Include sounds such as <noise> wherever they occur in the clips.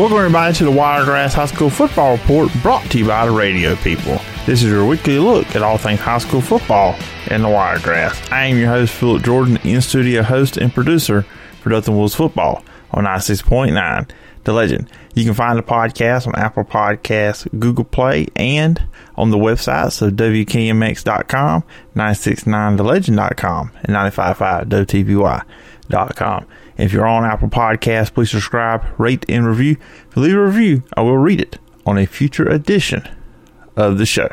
Welcome everybody to the Wiregrass High School Football Report brought to you by the radio people. This is your weekly look at all things high school football in the Wiregrass. I am your host, Phillip Jordan, in studio host and producer for Dothan Wolves Football on 96.9 The Legend. You can find the podcast on Apple Podcasts, Google Play, and on the websites of WKMX.com, 969thelegend.com, and 955WTVY.com. If you're on Apple Podcasts, please subscribe, rate, and review. If you leave a review, I will read it on a future edition of the show.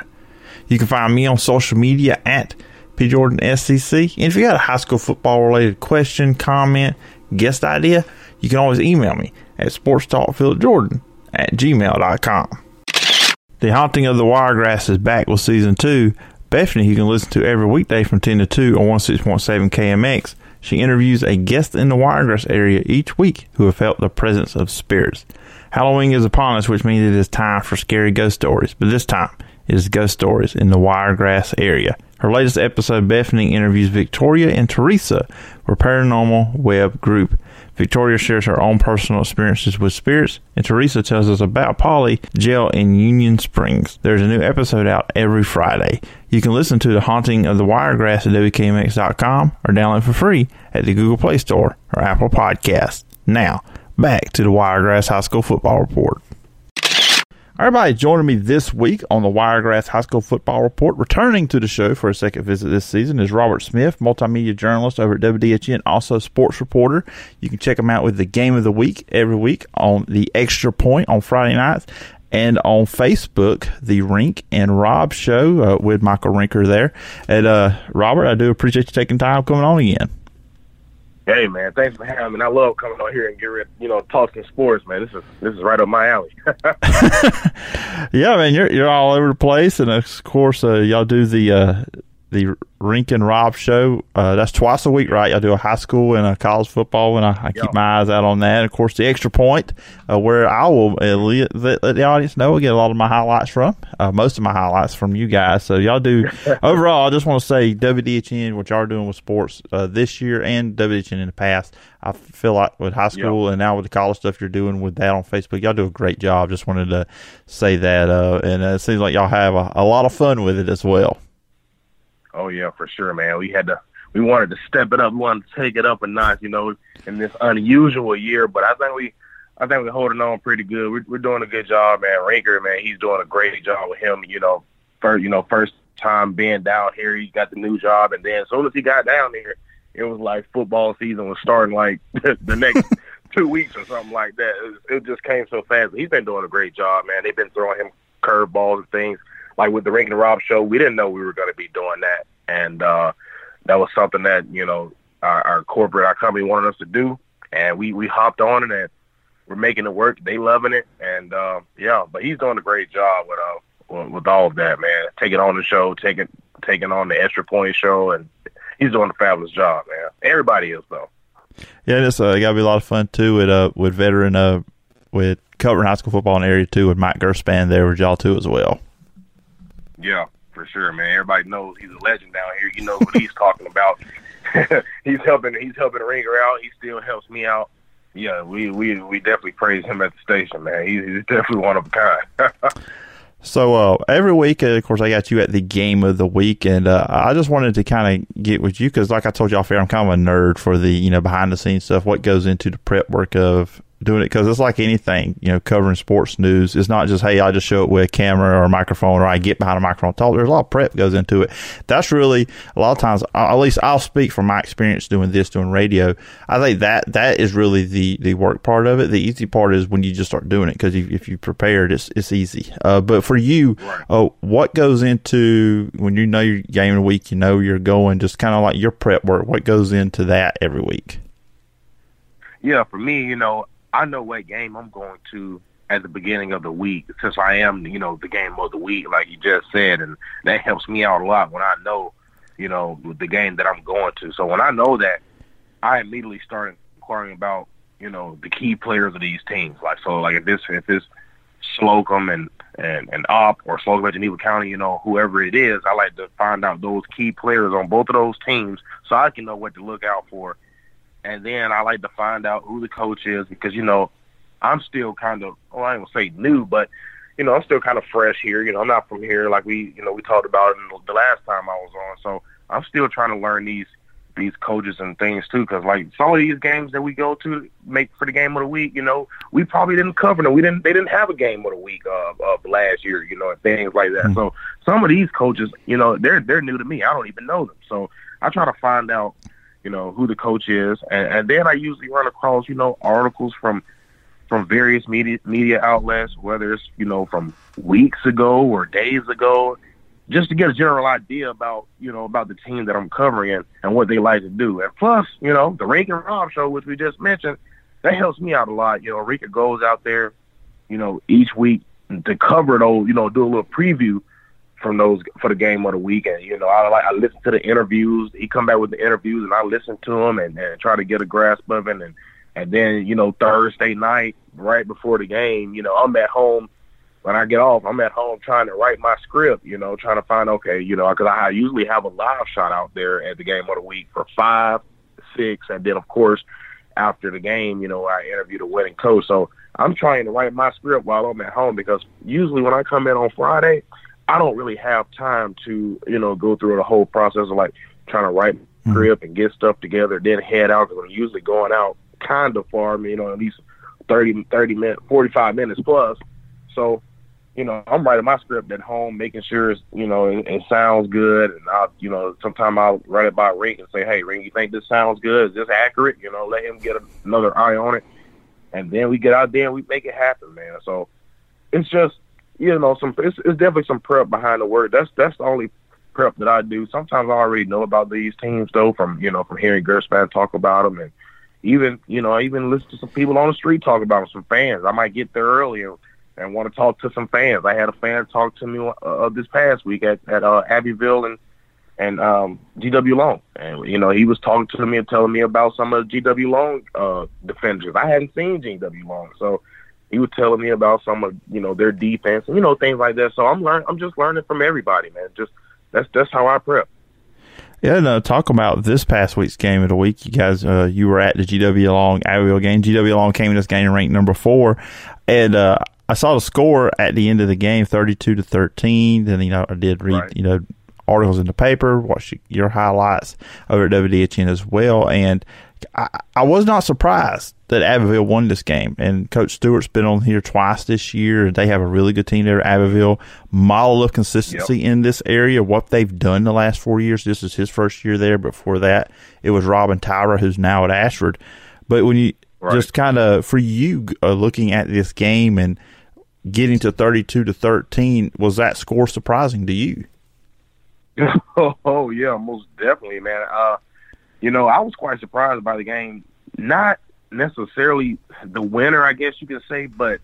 You can find me on social media at PJordanSCC. And if you got a high school football related question, comment, guest idea, you can always email me at sportstalkphilipjordan at gmail.com. The Haunting of the Wiregrass is back with season two. Bethany, you can listen to every weekday from 10 to 2 on 16.7 KMX. She interviews a guest in the Wiregrass area each week who have felt the presence of spirits. Halloween is upon us, which means it is time for scary ghost stories, but this time it is ghost stories in the Wiregrass area. Her latest episode, Bethany interviews Victoria and Teresa for Paranormal Web Group. Victoria shares her own personal experiences with spirits, and Teresa tells us about Polly Jail in Union Springs. There's a new episode out every Friday. You can listen to The Haunting of the Wiregrass at WKMX.com or download for free at the Google Play Store or Apple Podcasts. Now, back to the Wiregrass High School Football Report. Everybody joining me this week on the Wiregrass High School Football Report. Returning to the show for a second visit this season is Robert Smith, multimedia journalist over at WDHN, also sports reporter. You can check him out with the Game of the Week every week on the Extra Point on Friday nights and on Facebook, the Rink and Rob Show uh, with Michael Rinker there. And uh, Robert, I do appreciate you taking time coming on again. Hey man, thanks for having me. I love coming on here and get rid, you know, talking sports, man. This is this is right up my alley. <laughs> <laughs> yeah, man, you're you're all over the place, and of course, uh, y'all do the uh, the Rink and Rob show. Uh, that's twice a week, right? I do a high school and a college football, and I, I keep my eyes out on that. And of course, the extra point, uh, where I will uh, let, let, the audience know I get a lot of my highlights from. Uh, most of my highlights from you guys. So y'all do. <laughs> overall, I just want to say WDHN, what y'all are doing with sports uh, this year and WDHN in the past. I feel like with high school and now with the college stuff you're doing with that on Facebook, y'all do a great job. Just wanted to say that, uh, and it seems like y'all have a, a lot of fun with it as well. Oh yeah, for sure, man. We had to we wanted to step it up, we wanted to take it up a notch, you know, in this unusual year. But I think we I think we're holding on pretty good. We're, we're doing a good job, man. Rinker, man, he's doing a great job with him. You know, first you know first time being down here, he got the new job, and then as soon as he got down there, it was like football season was starting like <laughs> the next <laughs> two weeks or something like that. It, was, it just came so fast. He's been doing a great job, man. They've been throwing him curveballs and things like with the Rankin and Rob show, we didn't know we were going to be doing that, and uh, that was something that you know our, our corporate, our company wanted us to do, and we we hopped on it and we're making it work. They loving it, and uh, yeah, but he's doing a great job with uh with all of that, man. Taking on the show, taking taking on the extra point show, and he's doing a fabulous job, man. Everybody is though. Yeah, it's uh, got to be a lot of fun too with uh with veteran uh with covering high school football in area two with Mike Gerspan there with y'all too as well. Yeah, for sure, man. Everybody knows he's a legend down here. You know what he's <laughs> talking about. <laughs> he's helping. He's helping Rinker out. He still helps me out. Yeah, we we we definitely praise him at the station, man. He's, he's definitely one of a kind. <laughs> So uh, every week, uh, of course, I got you at the game of the week, and uh, I just wanted to kind of get with you because, like I told off air, I'm kind of a nerd for the you know behind the scenes stuff, what goes into the prep work of doing it because it's like anything, you know, covering sports news. It's not just, hey, I just show it with a camera or a microphone or I get behind a microphone talk. There's a lot of prep goes into it. That's really a lot of times, at least I'll speak from my experience doing this, doing radio. I think that that is really the, the work part of it. The easy part is when you just start doing it because if, if you prepared, it's, it's easy. Uh, but for you, uh, what goes into when you know your game of the week, you know you're going, just kind of like your prep work, what goes into that every week? Yeah, for me, you know, I know what game I'm going to at the beginning of the week since I am, you know, the game of the week, like you just said, and that helps me out a lot when I know, you know, the game that I'm going to. So when I know that, I immediately start inquiring about, you know, the key players of these teams. Like so, like if this if it's Slocomb and and and Opp or Slocomb at Geneva County, you know, whoever it is, I like to find out those key players on both of those teams so I can know what to look out for and then I like to find out who the coach is because you know I'm still kind of, well, I don't say new, but you know, I'm still kind of fresh here. You know, I'm not from here like we, you know, we talked about it the last time I was on. So I'm still trying to learn these these coaches and things too, because like some of these games that we go to make for the game of the week, you know, we probably didn't cover them. We didn't. They didn't have a game of the week of, of last year, you know, and things like that. Mm-hmm. So some of these coaches, you know, they're they're new to me. I don't even know them. So I try to find out, you know, who the coach is, and, and then I usually run across, you know, articles from from various media media outlets, whether it's you know from weeks ago or days ago, just to get a general idea about you know about the team that I'm covering and, and what they like to do. And plus, you know, the Rink and Rob show, which we just mentioned, that helps me out a lot. You know, Rinker goes out there, you know, each week to cover those, you know, do a little preview from those for the game of the week. And you know, I like I listen to the interviews. He come back with the interviews, and I listen to them and, and try to get a grasp of it. And and then you know Thursday night, right before the game, you know, I'm at home when I get off, I'm at home trying to write my script, you know, trying to find, okay, you know, because I usually have a live shot out there at the game of the week for five, six, and then, of course, after the game, you know, I interview the winning coach. So I'm trying to write my script while I'm at home because usually when I come in on Friday, I don't really have time to, you know, go through the whole process of like trying to write mm-hmm. script and get stuff together, then head out because I'm usually going out kind of far, you know, at least 30, 30 minutes, 45 minutes plus. So you know, I'm writing my script at home, making sure it's, you know, it, it sounds good. And I'll, you know, sometimes I'll run it by Ring and say, hey, Ring, you think this sounds good? Is this accurate? You know, let him get another eye on it. And then we get out there and we make it happen, man. So it's just, you know, some it's, it's definitely some prep behind the work. That's that's the only prep that I do. Sometimes I already know about these teams though, from you know, from hearing Gerspan talk about them, and even you know, I even listen to some people on the street talk about them, some fans. I might get there early and and want to talk to some fans. I had a fan talk to me uh, this past week at at uh, Abbeville and and um, GW Long, and you know he was talking to me and telling me about some of the GW Long uh, defenders. I hadn't seen GW Long, so he was telling me about some of you know their defense and you know things like that. So I'm learn I'm just learning from everybody, man. Just that's that's how I prep. Yeah, no, talk about this past week's game of the week. You guys, uh, you were at the GW Long Abbeville game. GW Long came in this game ranked number four, and uh, I saw the score at the end of the game, thirty-two to thirteen. Then you know I did read right. you know articles in the paper, watch your highlights over at WDHN as well, and I, I was not surprised that Abbeville won this game. And Coach Stewart's been on here twice this year, and they have a really good team there at Abbeville. Model of consistency yep. in this area, what they've done the last four years. This is his first year there. Before that, it was Robin Tyra, who's now at Ashford. But when you right. just kind of for you uh, looking at this game and getting to 32 to 13, was that score surprising to you? <laughs> oh, yeah, most definitely, man. Uh, you know, I was quite surprised by the game. Not necessarily the winner, I guess you could say, but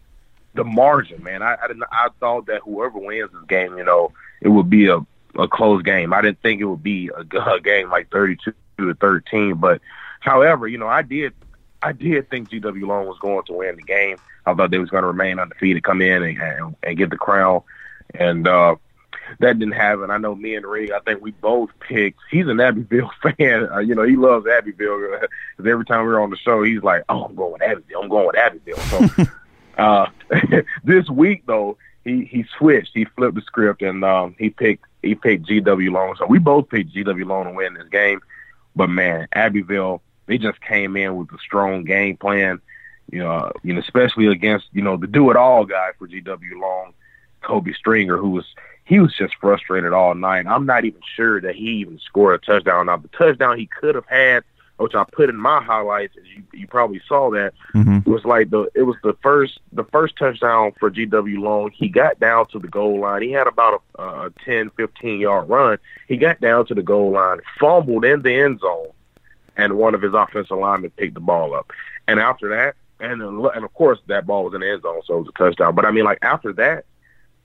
the margin, man. I I, didn't, I thought that whoever wins this game, you know, it would be a a close game. I didn't think it would be a, <laughs> a game like 32 to 13, but however, you know, I did I did think GW Long was going to win the game. I thought they was going to remain undefeated, come in and, and, and get the crown. And uh, that didn't happen. I know me and Rig, I think we both picked. He's an Abbeville <laughs> fan. Uh, you know, he loves Abbeville because every time we're on the show, he's like, "Oh, I'm going with Abbeville. I'm going with Abbeville." So <laughs> uh, <laughs> this week, though, he he switched. He flipped the script and um, he picked he picked GW Long. So we both picked GW Long to win this game. But man, Abbeville, they just came in with a strong game plan. You know, you know, especially against you know the do it all guy for GW Long, Kobe Stringer, who was he was just frustrated all night. I'm not even sure that he even scored a touchdown. Now the touchdown he could have had, which I put in my highlights, as you you probably saw that, mm-hmm. was like the it was the first the first touchdown for GW Long. He got down to the goal line. He had about a, a 10, 15 yard run. He got down to the goal line, fumbled in the end zone, and one of his offensive linemen picked the ball up. And after that, and and of course that ball was in the end zone, so it was a touchdown. But I mean, like after that,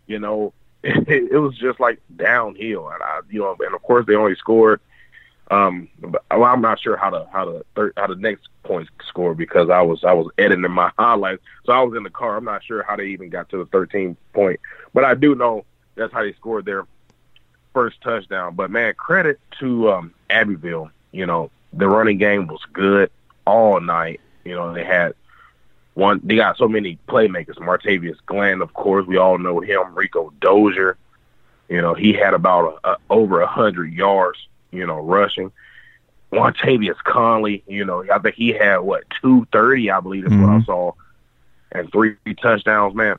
you know, it, <laughs> it was just like downhill. And I, you know, and of course they only scored. Um, but, I'm not sure how to how the third, how the next points score because I was I was editing my <laughs> highlights, so I was in the car. I'm not sure how they even got to the 13 point, but I do know that's how they scored their first touchdown. But man, credit to um, Abbeville. You know, the running game was good all night. You know, they had one, they got so many playmakers. Martavius Glenn, of course, we all know him. Rico Dozier, you know, he had about a, a, over a hundred yards, you know, rushing. Montavious Conley, you know, I think he had what two thirty, I believe is mm-hmm. what I mm-hmm. saw, and three touchdowns. Man,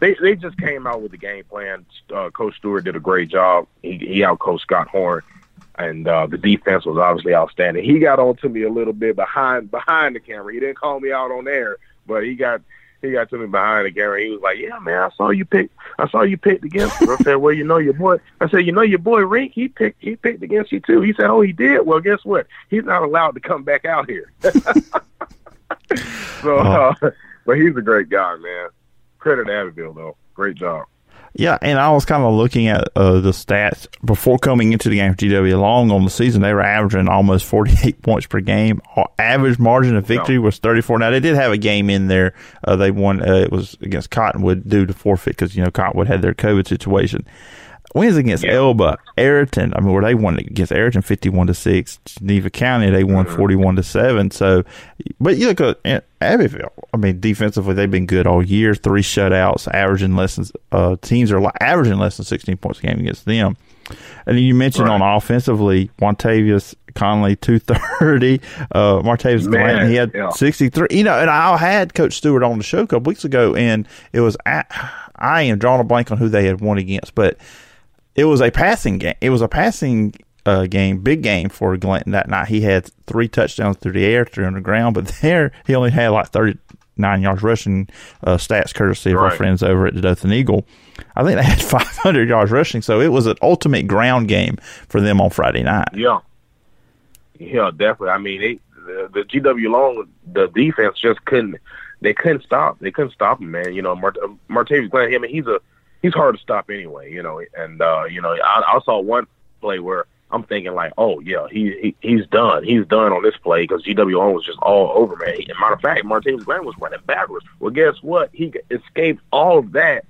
they they just came out with the game plan. Uh, Coach Stewart did a great job. He he outcoached Scott Horn, and uh, the defense was obviously outstanding. He got on to me a little bit behind behind the camera. He didn't call me out on air, but he got he got to me behind the camera. He was like, "Yeah, man, I saw you pick. I saw you picked against." Him. I said, "Well, you know your boy." I said, "You know your boy Rink. He picked. He picked against you too." He said, "Oh, he did. Well, guess what? He's not allowed to come back out here." <laughs> so, uh, but he's a great guy, man. Credit Abbeville though. Great job. Yeah, and I was kind of looking at uh, the stats before coming into the game for GW long on the season. They were averaging almost 48 <laughs> points per game. Average margin of victory was 34. Now, they did have a game in there. Uh, they won, uh, it was against Cottonwood due to forfeit because, you know, Cottonwood had their COVID situation. Wins against yeah. Elba, Ariton. I mean, where they won against Ariton fifty-one to six. Geneva County they won mm-hmm. forty-one to seven. So, but you look at uh, Abbeville. I mean, defensively they've been good all year. Three shutouts, averaging less than uh, teams are averaging less than sixteen points a game against them. And then you mentioned right. on offensively, Montavious Conley two thirty, <laughs> uh, Martavius Glanton he had yeah. sixty three. You know, and I had Coach Stewart on the show a couple weeks ago, and it was at, I am drawing a blank on who they had won against, but it was a passing game. It was a passing uh, game, big game for Glanton that night. He had three touchdowns through the air, three on the ground, but <laughs> there he only had like 39 yards rushing uh, stats, courtesy of right. our friends over at the Dothan Eagle. I think they had <laughs> 500 yards rushing, so it was an ultimate ground game for them on Friday night. Yeah, yeah, definitely. I mean, they, the, the GW Long, the defense just couldn't. They couldn't stop. They couldn't stop him, man. You know, Mart- Martavius Glenn. I mean, he's a he's hard to stop anyway, you know. And uh, you know, I, I saw one play where I'm thinking like, oh yeah, he, he he's done. He's done on this play because GWO was just all over man. And matter of fact, Martinez Grant was running backwards. Well, guess what? He escaped all of that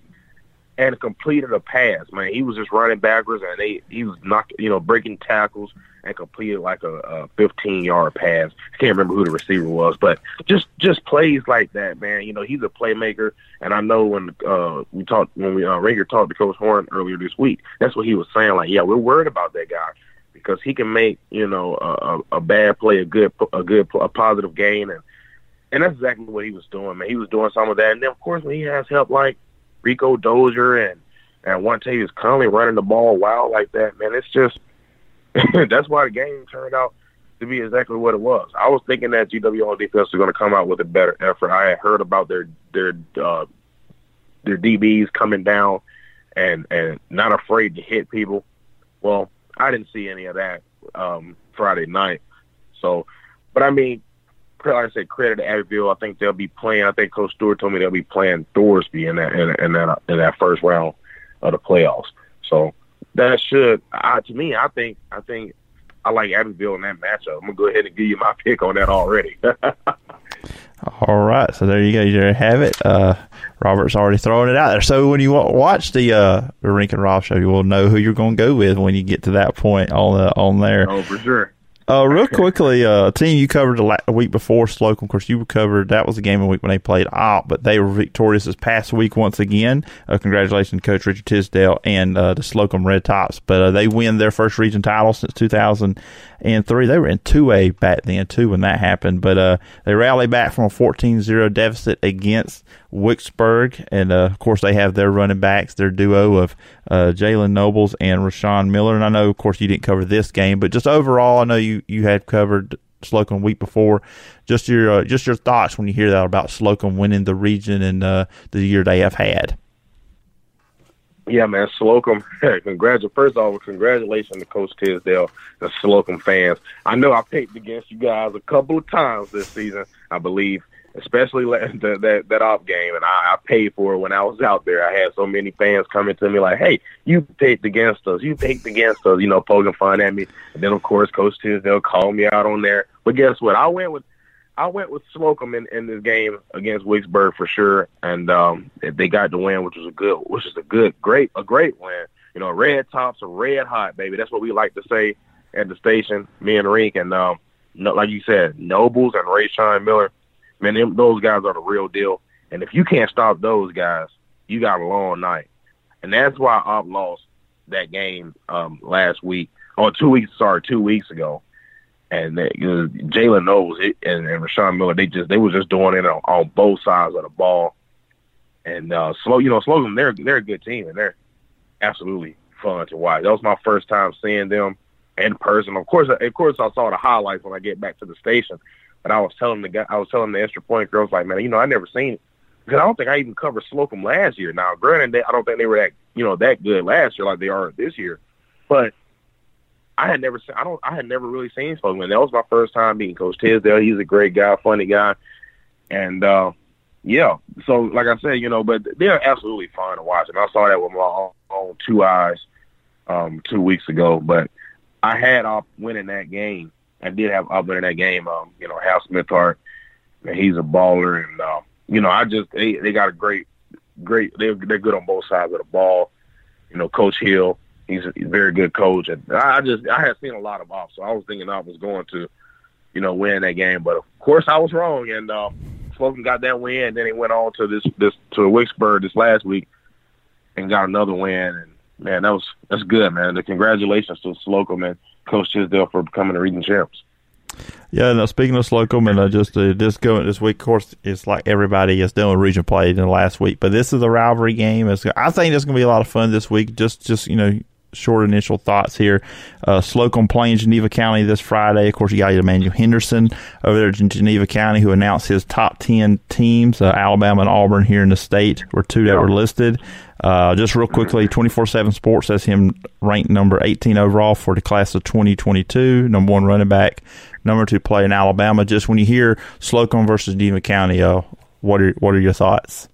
and completed a pass. Man, he was just running backwards and they he was not you know breaking tackles and completed like a, a 15 yard pass. I can't remember who the receiver was, but just just plays like that, man. You know, he's a playmaker, and I know when uh, we talked when we uh, Rinker talked to Coach Horn earlier this week, that's what he was saying. Like, yeah, we're worried about that guy because he can make you know a, a bad play a good a good a positive gain, and and that's exactly what he was doing, man. He was doing some of that, and then of course when he has help like Rico Dozier and and is Conley running the ball wild like that, man, it's just <laughs> that's why the game turned out to be exactly what it was. I was thinking that GWO defense was going to come out with a better effort. I had heard about their their uh, their DBs coming down and and not afraid to hit people. Well, I didn't see any of that um, Friday night. So, but I mean, like I said, credit to Abbeville. I think they'll be playing. I think Coach Stewart told me they'll be playing Thorsby in that in, in that in that first round of the playoffs. So that should, uh, to me, I think, I think I like Abbeville in that matchup. I'm gonna go ahead and give you my <laughs> pick on that already. <laughs> All right, so there you go. You have it. Uh, Robert's already throwing it out there. So when you watch the uh, the Rink and Rob show, you will know who you're going to go with when you get to that point on the on there. Oh, for sure. Uh, real quickly, uh, team you covered a week before Slocomb. Of course, you covered that was a game of the week when they played Opp, but they were victorious this past week once again. Uh, congratulations, Coach Richard Tisdale and uh, the Slocomb Red Tops. But uh, they win their first region title since 2003. They were in 2A back then too when that happened, but uh, they rallied back from a 14-0 deficit against Wicksburg, and uh, of course they have their running backs, their duo of uh, Jalen Nobles and Rashawn Miller. And I know, of course, you didn't cover this game, but just overall, I know you you had covered Slocomb week before. Just your uh, just your thoughts when you hear that about Slocomb winning the region and uh, the year they have had. Yeah, man, Slocomb. <laughs> Congratulations. First of all, congratulations to Coach Tisdale and Slocum fans. I know I picked against you guys a couple of times this season, I believe especially <laughs> that that, that Opp game, and I, I paid for it when I was out there. I had so many fans coming to me like, "Hey, you picked against us. You picked against us." You know, poking fun at me. And then of course, Coach Tisdale called me out on there. But guess what? I went with I went with Slocomb in, in this game against Wicksburg for sure, and um, they got the win, which was a good, which is a good, great, a great win. You know, red tops are red hot, baby. That's what we like to say at the station, me and Rink, and um, like you said, Nobles and Rashawn Miller man, them, those guys are the real deal. And if you can't stop those guys, you got a long night. And that's why Opp lost that game um, last week or two weeks. Sorry, two weeks ago. And you know, Jalen Nobles and, and Rashawn Miller, they just they were just doing it on, on both sides of the ball. And uh, slow, you know, Slocomb, they're they're a good team, and they're absolutely fun to watch. That was my first time seeing them in person. Of course, of course, I saw the highlights when I get back to the station. But I was telling the guy, I was telling the extra point girls, like, man, you know, I never seen it because I don't think I even covered Slocomb last year. Now, granted, they, I don't think they were that you know that good last year like they are this year, but I had never seen. I don't. I had never really seen Slocomb. And that was my first time meeting Coach Tisdale. He's a great guy, funny guy, and uh, yeah. So, like I said, you know, but they're absolutely fun to watch, and I saw that with my own, two eyes um, two weeks ago. But I had Opp winning that game. I did have Opp winning that game. Um, you know, Hal Smithart, and he's a baller, and uh, you know, I just they they got a great, great. They're they're good on both sides of the ball. You know, Coach Hill, he's a, very good coach, and I just I had seen a lot of Opp, so I was thinking I was going to, you know, win that game, but of course I was wrong, and uh, Slocomb got that win. And then he went on to this this to Wicksburg this last week, and got another win, and man, that was that's good, man. The congratulations to Slocomb and Coach Tisdale for becoming the region champs. Yeah, now speaking of Slocomb, and uh, just uh, this going this week, of course, it's like everybody is doing region play in the last week, but this is a rivalry game. It's, I think it's going to be a lot of fun this week. Just, just you know, short initial thoughts here. Uh, Slocomb playing Geneva County this Friday. Of course, you got Emmanuel Henderson over there in Geneva County who announced his top 10 teams. Uh, Alabama and Auburn here in the state were two that were listed. Uh, just real quickly, 24 7 Sports has him ranked number 18 overall for the class of 2022, number one running back, number two play in Alabama. Just when you hear Slocomb versus Geneva County, uh, what are what are your thoughts?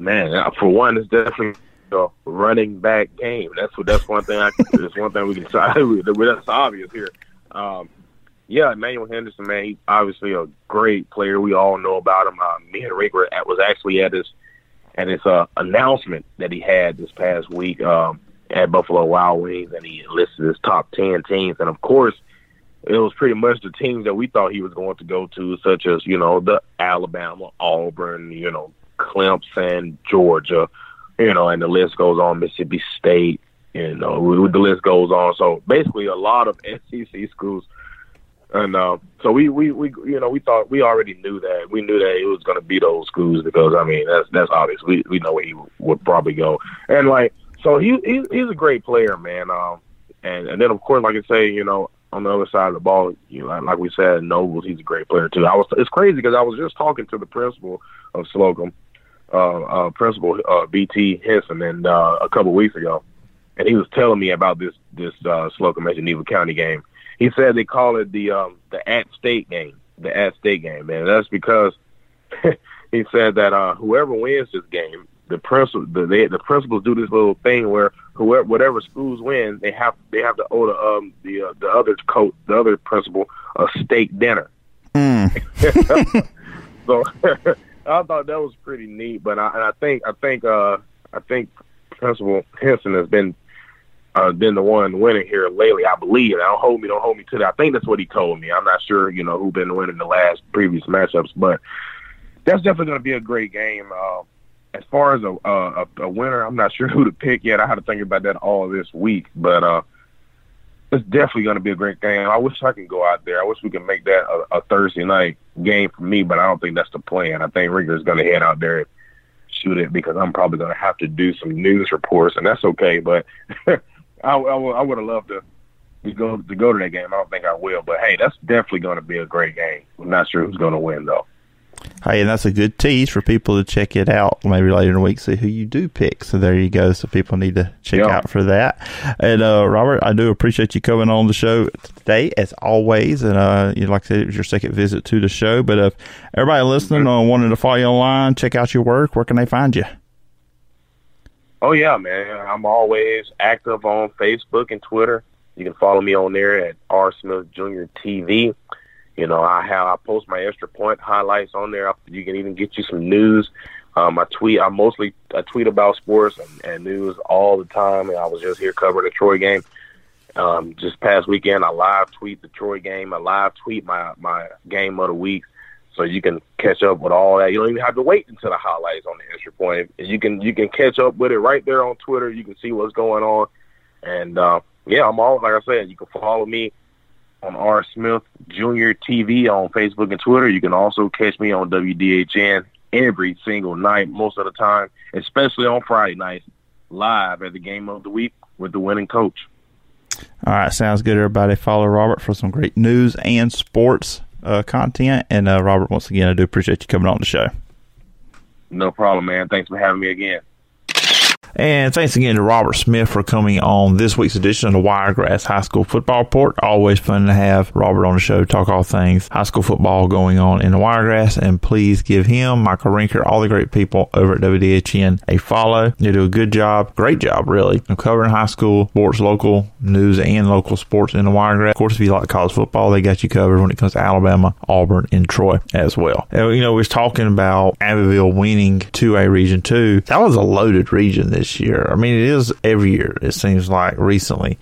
Man, for one, it's definitely a running back game. That's what that's one thing. I that's one thing we can try. <laughs> That's obvious here. Um, yeah, Emmanuel Henderson, man, he's obviously a great player. We all know about him. Uh, me and Rick were was actually at his at his uh, announcement that he had this past week um, at Buffalo Wild Wings, and he listed his top ten teams. And of course, it was pretty much the teams that we thought he was going to go to, such as you know the Alabama, Auburn, you know Clemson, Georgia, you know, and the list goes on. Mississippi State, you know, the list goes on. So basically, a lot of SEC schools. And uh, so we, we, we, you know, we thought we already knew that. We knew that it was going to be those schools because I mean that's that's obvious. We we know where he would probably go. And like, so he, he he's a great player, man. Um, and and then of course, like I say, you know, on the other side of the ball, you know, like we said, Nobles, he's a great player too. I was it's crazy because I was just talking to the principal of Slocomb, uh, uh, principal uh, BT Henson, and uh, a couple weeks ago, and he was telling me about this this uh, Slocomb at Geneva County game. He said they call it the um, the at state game, the at state game, man. That's because <laughs> he said that uh, whoever wins this game, the principal the they, the principals do this little thing where whoever whatever schools win, they have they have to owe the um the uh, the other coach the other principal a steak dinner. Mm. <laughs> so <laughs> I thought that was pretty neat, but I and I think I think uh I think Principal Henson has been uh been the one winning here lately, I believe. Now don't hold me don't hold me to that. I think that's what he told me. I'm not sure, you know, who been winning the last previous matchups, but that's definitely gonna be a great game. Uh as far as a, a a winner, I'm not sure <laughs> who to pick yet. I had to think about that all this week, but uh it's definitely going to be a great game. I wish I could go out there. I wish we could make that a, a Thursday night game for me, but I don't think that's the plan. I think Rinker's going to head out there and shoot it because I'm probably going to have to do some news reports, and that's okay. But <laughs> I, I, I would have loved to to go to go to that game. I don't think I will, but hey, that's definitely going to be a great game. I'm not sure who's going to win though. Hey, and that's a good tease for people to check it out maybe later in the week, see who you do pick. So there you go. So people need to check yeah. out for that. And uh, Robert, I do appreciate you coming on the show today, as always. And uh, like I said, it was your second visit to the show. But if everybody listening mm-hmm. uh, wanted to follow you online, check out your work, where can they find you? Oh yeah, man. I'm always active on Facebook and Twitter. You can follow me on there at R Smith Jr. TV. You know, I have I post my extra point highlights on there. You can even get you some news. Um, I tweet. I mostly I tweet about sports and, and news all the time. And I was just here covering the Troy game. Um, just past weekend, I live tweet the Troy game. I live tweet my my game of the week. so you can catch up with all that. You don't even have to wait until the highlights on the extra point. You can you can catch up with it right there on Twitter. You can see what's going on, and uh, yeah, I'm all like I said. You can follow me on R Smith Junior TV on Facebook and Twitter. You can also catch me on WDHN every single night, most of the time, especially on Friday nights, live at the game of the week with the winning coach. All right, sounds good, everybody. Follow Robert for some great news and sports uh, content. And uh, Robert, once again, I do appreciate you coming on the show. No problem, man. Thanks for having me again. And thanks again to Robert Smith for coming on this week's edition of the Wiregrass High School Football Report. Always fun to have Robert on the show, talk all things high school football going on in the Wiregrass. And please give him, Michael Rinker, all the great people over at WDHN a follow. They do a good job, great job, really, of covering high school sports, local news, and local sports in the Wiregrass. Of course, if you like college football, they got you covered when it comes to Alabama, Auburn, and Troy as well. And, you know, we was talking about Abbeville winning 2A Region 2. That was a loaded region this year. I mean, it is every year, it seems like recently.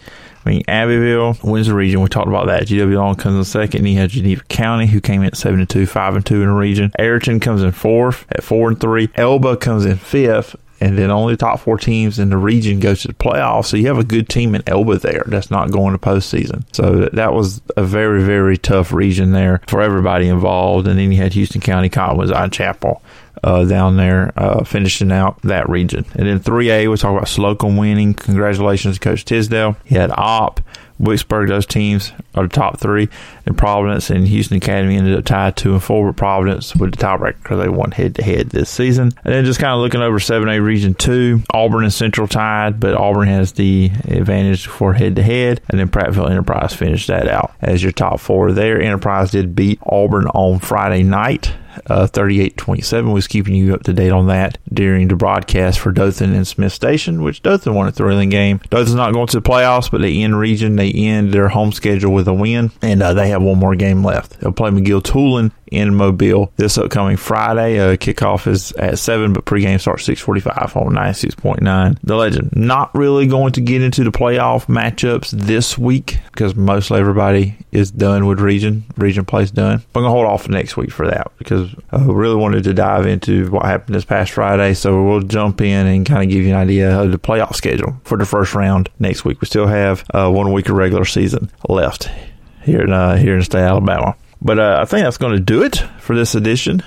I mean, Abbeville wins the region. We talked about that. GW Long comes in second. And you Geneva County, who came in at seven and two, five and two in the region. Ariton comes in fourth at four and three. Elba comes in fifth. And then only the top four teams in the region goes to the playoffs. So you have a good team in Elba there that's not going to postseason. So that was a very, very tough region there for everybody involved. And then you had Houston County, Cottonwood, Zion Chapel, uh, down there, uh, finishing out that region. And then 3A, we talk about Slocomb winning. Congratulations to Coach Tisdale. He had Opp. Wicksburg, those teams are the top three. And Providence and Houston Academy ended up tied two and four with Providence with the tiebreaker because they won head to head this season. And then just kind of looking over 7A Region 2, Auburn and Central tied, but Auburn has the advantage for head to head. And then Prattville Enterprise finished that out as your top four there. Enterprise did beat Auburn on Friday night uh, 38-27 was keeping you up to date on that during the broadcast for Dothan and Smiths Station, which Dothan won a thrilling game. Dothan's not going to the playoffs, but they end region. They end their home schedule with a win, and uh, they have one more game left. They'll play McGill-Toolen in Mobile this upcoming Friday. Uh, kickoff is at 7, but pregame starts 645 on 96.9. The Legend not really going to get into the playoff matchups this week because mostly everybody is done with region. Region plays done. I'm going to hold off next week for that because I really wanted to dive into what happened this past Friday. So we'll jump in and kind of give you an idea of the playoff schedule for the first round next week. We still have uh, one week of regular season left here in, uh, here in the state of Alabama. But uh, I think that's going to do it for this edition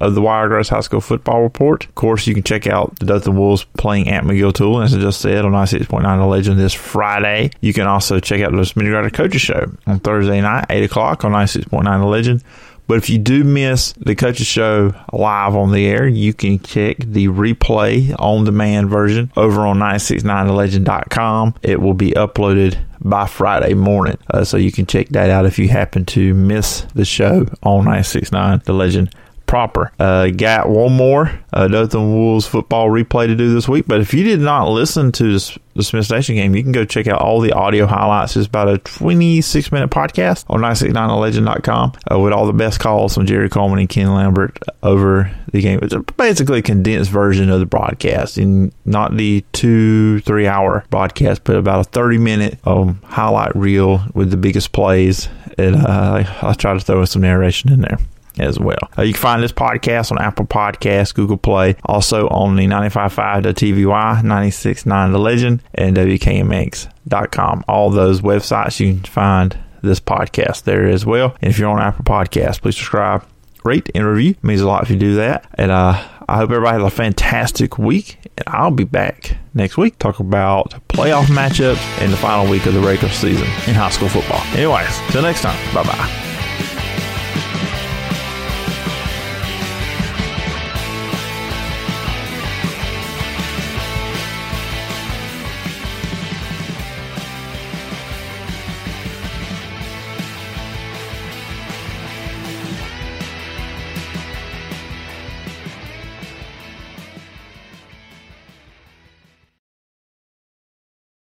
of the Wiregrass High School Football Report. Of course, you can check out the Dothan Wolves playing at McGill-Toolen, as I just said, on 96.9 The Legend this Friday. You can also check out the Smitty Coaches Show on Thursday night, 8 o'clock on 96.9 The Legend. But if you do miss the Coaches Show live on the air, you can check the replay on demand version over on 969thelegend.com. It will be uploaded by Friday morning. Uh, so you can check that out if you happen to miss the show on 969 The Legend proper. Uh, got one more uh, Dothan Wolves football replay to do this week. But if you did not listen to this, the Smiths Station game, you can go check out all the audio highlights. It's about a 26 minute podcast on 969thelegend.com uh, with all the best calls from Jerry Coleman and Ken Lambert over the game. It's basically a condensed version of the broadcast, and not the two, three hour broadcast, but about a 30 minute um, highlight reel with the biggest plays. And uh, I try to throw some narration in there as well. Uh, you can find this podcast on Apple Podcasts, Google Play, also on the 955 TVY, 969 The Legend, and WKMX.com. All those websites you can find this podcast there as well. And if you're on Apple Podcasts, please subscribe, rate, and review. It means a lot if you do that. And uh, I hope everybody has a fantastic week. And I'll be back next week talk about playoff matchups and the final week of the regular season in high school football. Anyways, till next time. Bye bye.